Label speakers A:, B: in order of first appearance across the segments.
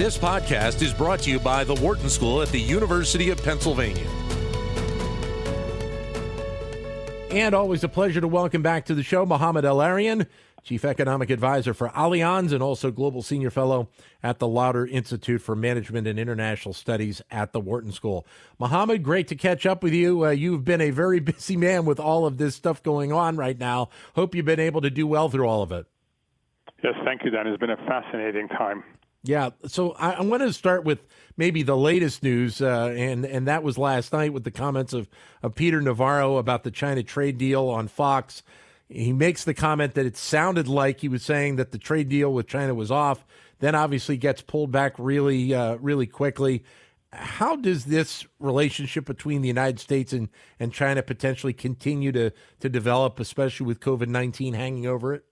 A: This podcast is brought to you by the Wharton School at the University of Pennsylvania.
B: And always a pleasure to welcome back to the show Mohamed El-Erian, Chief Economic Advisor for Allianz and also Global Senior Fellow at the Lauder Institute for Management and International Studies at the Wharton School. Mohamed, great to catch up with you. Uh, you've been a very busy man with all of this stuff going on right now. Hope you've been able to do well through all of it.
C: Yes, thank you, Dan. It's been a fascinating time.
B: Yeah, so I, want to start with maybe the latest news, uh, and and that was last night with the comments of of Peter Navarro about the China trade deal on Fox. He makes the comment that it sounded like he was saying that the trade deal with China was off. Then obviously gets pulled back really uh, really quickly. How does this relationship between the United States and, and China potentially continue to to develop, especially with COVID nineteen hanging over it?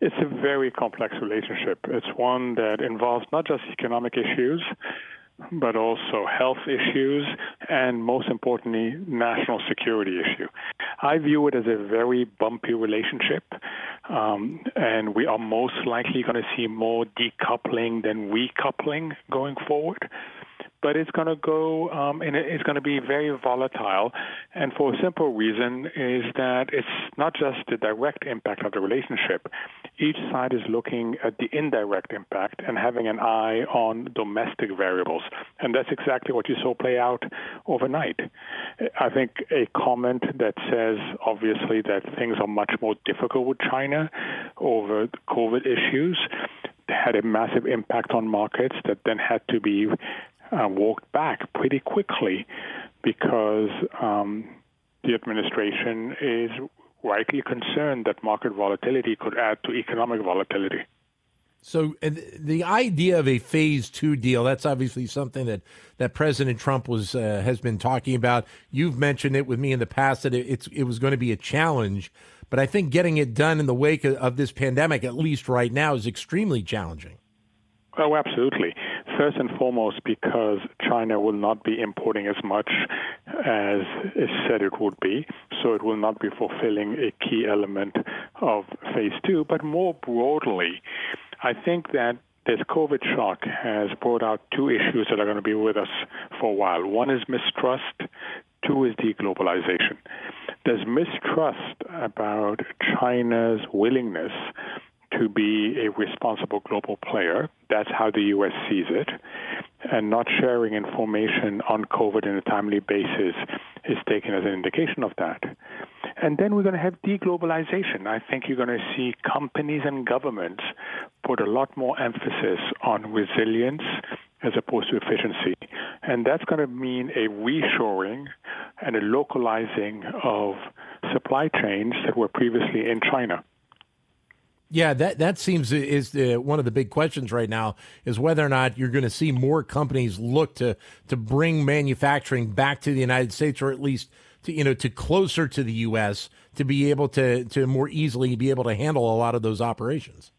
C: It's a very complex relationship. It's one that involves not just economic issues, but also health issues and, most importantly, national security issue. I view it as a very bumpy relationship, um, and we are most likely going to see more decoupling than recoupling going forward but it's going to go um, and it's going to be very volatile. And for a simple reason is that it's not just the direct impact of the relationship. Each side is looking at the indirect impact and having an eye on domestic variables. And that's exactly what you saw play out overnight. I think a comment that says, obviously, that things are much more difficult with China over COVID issues had a massive impact on markets that then had to be uh, walked back pretty quickly because um, the administration is rightly concerned that market volatility could add to economic volatility.
B: So the idea of a phase two deal, that's obviously something that, that President Trump was uh, has been talking about. You've mentioned it with me in the past that it, it's it was going to be a challenge, but I think getting it done in the wake of, of this pandemic, at least right now, is extremely challenging.
C: Oh, absolutely. First and foremost, because China will not be importing as much as it said it would be, so it will not be fulfilling a key element of phase two. But more broadly, I think that this COVID shock has brought out two issues that are going to be with us for a while. One is mistrust, two is deglobalization. There's mistrust about China's willingness to be a responsible global player. That's how the U.S. sees it. And not sharing information on COVID in a timely basis is taken as an indication of that. And then we're going to have deglobalization. I think you're going to see companies and governments put a lot more emphasis on resilience as opposed to efficiency. And that's going to mean a reshoring and a localizing of supply chains that were previously in China.
B: Yeah, that that seems is the, one of the big questions right now is whether or not you're going to see more companies look to to bring manufacturing back to the United States, or at least to you know to closer to the U.S. to be able to to more easily be able to handle a lot of those operations.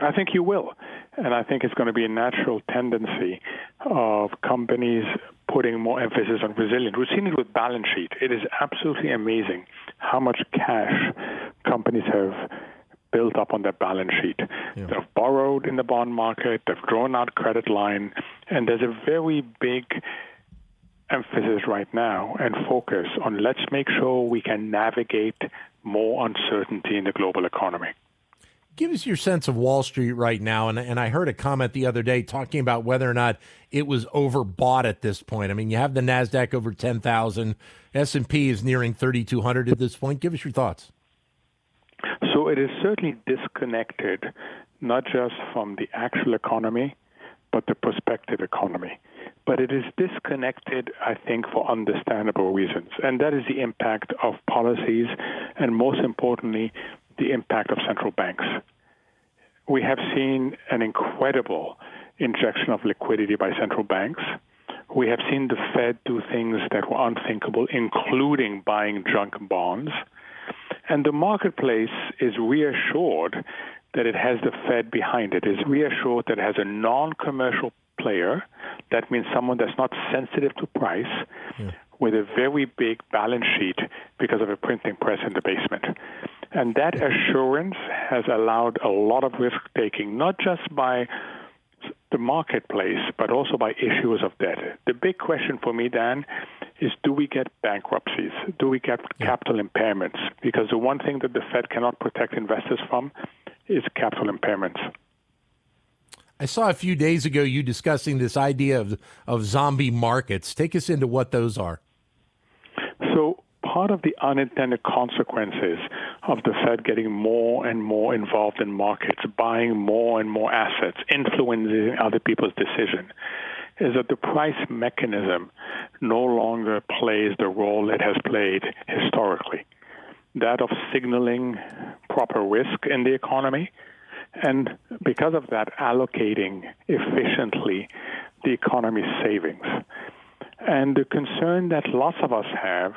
C: I think you will, and I think it's going to be a natural tendency of companies putting more emphasis on resilience. We've seen it with balance sheet. It is absolutely amazing how much cash companies have built up on their balance sheet. Yeah. They've borrowed in the bond market, they've drawn out credit line, and there's a very big emphasis right now and focus on let's make sure we can navigate more uncertainty in the global economy.
B: Give us your sense of Wall Street right now, and and I heard a comment the other day talking about whether or not it was overbought at this point. I mean, you have the Nasdaq over ten thousand, S and P is nearing thirty two hundred at this point. Give us your thoughts.
C: So it is certainly disconnected, not just from the actual economy, but the prospective economy. But it is disconnected, I think, for understandable reasons. And that is the impact of policies, and most importantly, the impact of central banks. We have seen an incredible injection of liquidity by central banks. We have seen the Fed do things that were unthinkable, including buying junk bonds. And the marketplace is reassured that it has the Fed behind it, is reassured that it has a non commercial player. That means someone that's not sensitive to price yeah. with a very big balance sheet because of a printing press in the basement. And that assurance has allowed a lot of risk taking, not just by the marketplace, but also by issuers of debt. The big question for me, Dan, is do we get bankruptcies? Do we get capital impairments? Because the one thing that the Fed cannot protect investors from is capital impairments.
B: I saw a few days ago you discussing this idea of of zombie markets. Take us into what those are.
C: So part of the unintended consequences of the Fed getting more and more involved in markets, buying more and more assets, influencing other people's decision, is that the price mechanism no longer plays the role it has played historically. That of signaling proper risk in the economy and because of that, allocating efficiently the economy's savings. And the concern that lots of us have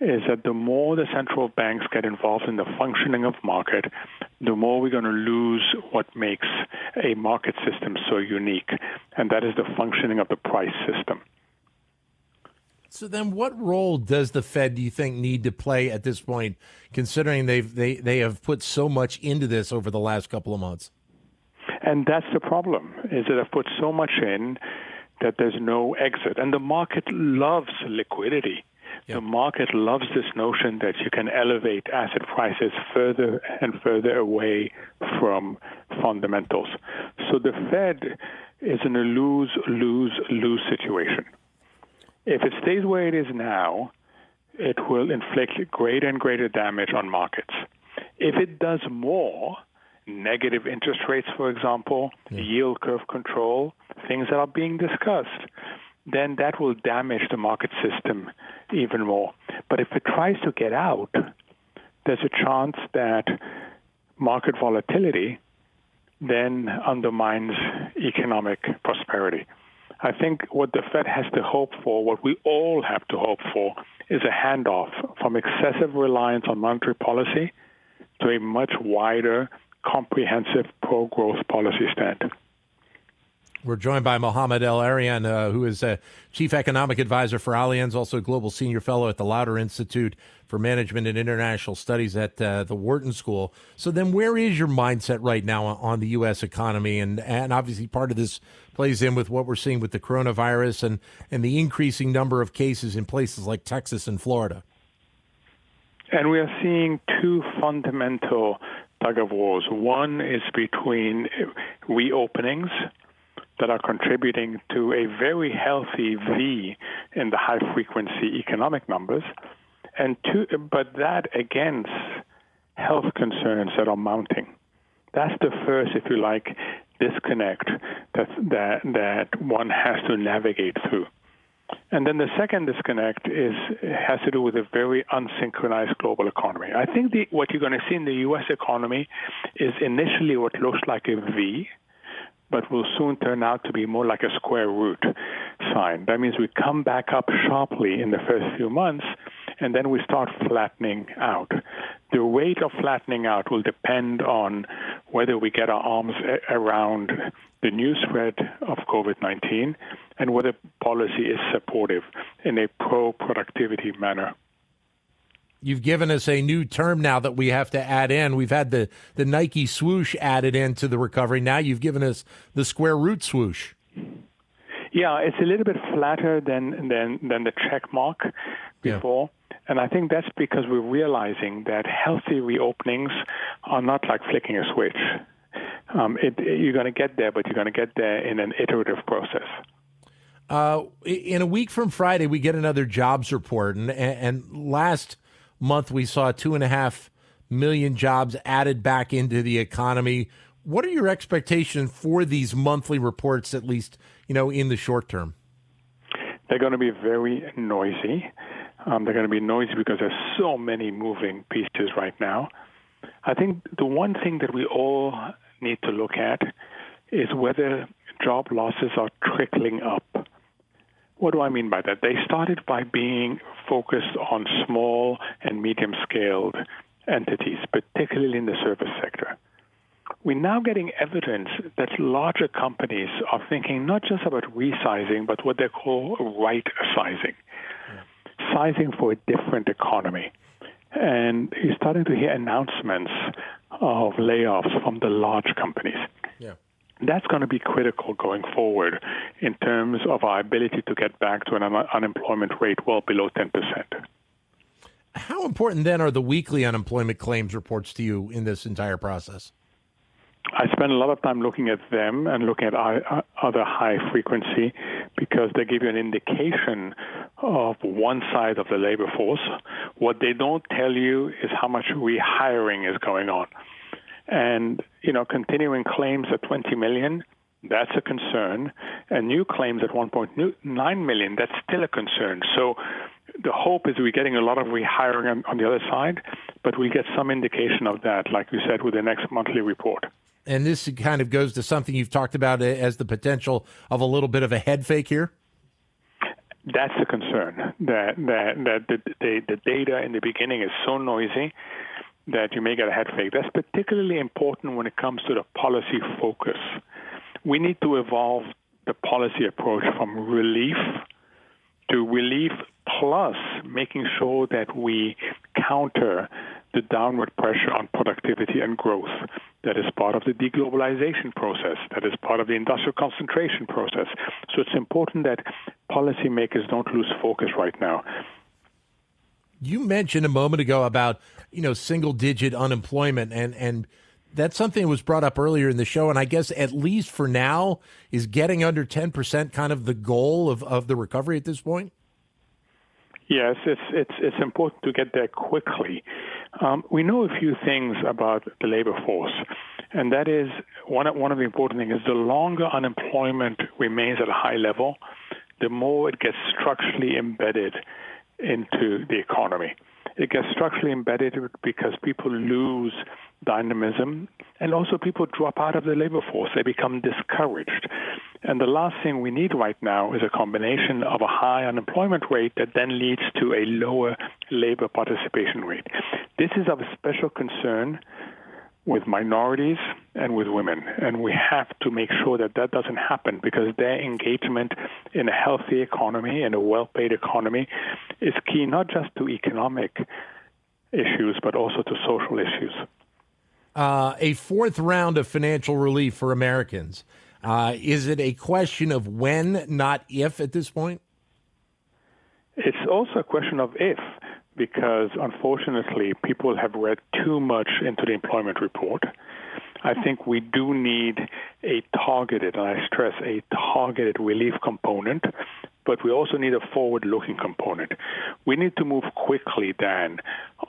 C: is that the more the central banks get involved in the functioning of market, the more we're going to lose what makes a market system so unique, and that is the functioning of the price system.
B: So then, what role does the Fed, do you think, need to play at this point, considering they've they they have put so much into this over the last couple of months?
C: And that's the problem: is that they've put so much in that there's no exit, and the market loves liquidity. The market loves this notion that you can elevate asset prices further and further away from fundamentals. So the Fed is in a lose lose lose situation. If it stays where it is now, it will inflict greater and greater damage on markets. If it does more, negative interest rates, for example, yeah. yield curve control, things that are being discussed, then that will damage the market system even more. But if it tries to get out, there's a chance that market volatility then undermines economic prosperity. I think what the Fed has to hope for, what we all have to hope for, is a handoff from excessive reliance on monetary policy to a much wider, comprehensive pro growth policy stand.
B: We're joined by Mohamed El-Erian, uh, who is a chief economic advisor for Allianz, also a global senior fellow at the Lauder Institute for Management and International Studies at uh, the Wharton School. So then, where is your mindset right now on the U.S. economy? And and obviously, part of this plays in with what we're seeing with the coronavirus and and the increasing number of cases in places like Texas and Florida.
C: And we are seeing two fundamental tug of wars. One is between reopenings that are contributing to a very healthy V in the high frequency economic numbers, and two, but that against health concerns that are mounting. That's the first, if you like, disconnect that that that one has to navigate through. And then the second disconnect is has to do with a very unsynchronized global economy. I think the, what you're going to see in the U.S. economy is initially what looks like a V, but will soon turn out to be more like a square root sign. That means we come back up sharply in the first few months, and then we start flattening out. The rate of flattening out will depend on whether we get our arms around the new spread of COVID 19 and whether policy is supportive in a pro productivity manner
B: you've given us a new term now that we have to add in. We've had the, the Nike swoosh added into the recovery. Now you've given us the square root swoosh.
C: Yeah, it's a little bit flatter than than than the check mark before. Yeah. And I think that's because we're realizing that healthy reopenings are not like flicking a switch. Um, it, it, you're going to get there, but you're going to get there in an iterative process.
B: Uh, in a week from Friday, we get another jobs report, and, and last month we saw two and a half million jobs added back into the economy. What are your expectations for these monthly reports, at least you know in the short term?
C: They're going to be very noisy. Um, they're going to be noisy because there's so many moving pieces right now. I think the one thing that we all need to look at is whether job losses are trickling up what do I mean by that? They started by being focused on small and medium scaled entities, particularly in the service sector. We're now getting evidence that larger companies are thinking not just about resizing, but what they call right sizing, yeah. sizing for a different economy. And you're starting to hear announcements of layoffs from the large companies. That's going to be critical going forward in terms of our ability to get back to an un- unemployment rate well below 10%.
B: How important then are the weekly unemployment claims reports to you in this entire process?
C: I spend a lot of time looking at them and looking at uh, other high frequency because they give you an indication of one side of the labor force. What they don't tell you is how much rehiring is going on. And, you know, continuing claims at 20 million, that's a concern. And new claims at 1.9 million, that's still a concern. So the hope is we're getting a lot of rehiring on, on the other side, but we'll get some indication of that, like we said, with the next monthly report.
B: And this kind of goes to something you've talked about eh, as the potential of a little bit of a head fake here.
C: That's a concern that that that the, the, the data in the beginning is so noisy that you may get a head fake. That's particularly important when it comes to the policy focus. We need to evolve the policy approach from relief to relief plus making sure that we counter the downward pressure on productivity and growth that is part of the deglobalization process, that is part of the industrial concentration process. So it's important that policymakers don't lose focus right now.
B: You mentioned a moment ago about, you know, single digit unemployment and and that's something that was brought up earlier in the show and I guess at least for now is getting under 10% kind of the goal of, of the recovery at this point?
C: Yes, it's it's it's important to get there quickly. Um, we know a few things about the labor force, and that is one one of the important things is the longer unemployment remains at a high level, the more it gets structurally embedded into the economy. It gets structurally embedded because people lose dynamism and also people drop out of the labor force. They become discouraged. And the last thing we need right now is a combination of a high unemployment rate that then leads to a lower labor participation rate. This is of special concern with minorities and with women. And we have to make sure that that doesn't happen because their engagement in a healthy economy and a well paid economy is key not just to economic issues, but also to social issues.
B: Uh, a fourth round of financial relief for Americans. Uh, is it a question of when, not if, at this point?
C: It's also a question of if, because unfortunately, people have read too much into the employment report. I hmm. think we do need a targeted, and I stress a targeted relief component, but we also need a forward looking component. We need to move quickly, Dan,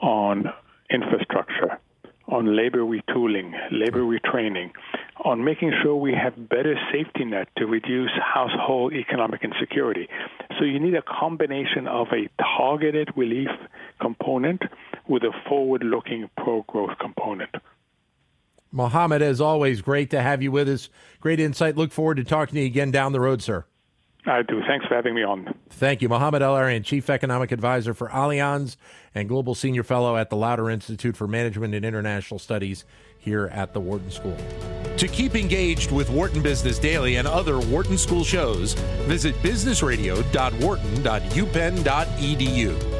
C: on infrastructure, on labor retooling, labor hmm. retraining, on making sure we have better safety net to reduce household economic insecurity. So you need a combination of a targeted relief component with a forward-looking pro-growth component.
B: Mohamed, as always, great to have you with us. Great insight. Look forward to talking to you again down the road, sir.
C: I do. Thanks for having me on.
B: Thank you. Mohamed El-Erian, Chief Economic Advisor for Allianz and Global Senior Fellow at the Lauder Institute for Management and International Studies here at the Wharton School.
A: To keep engaged with Wharton Business Daily and other Wharton School shows, visit businessradio.wharton.upenn.edu.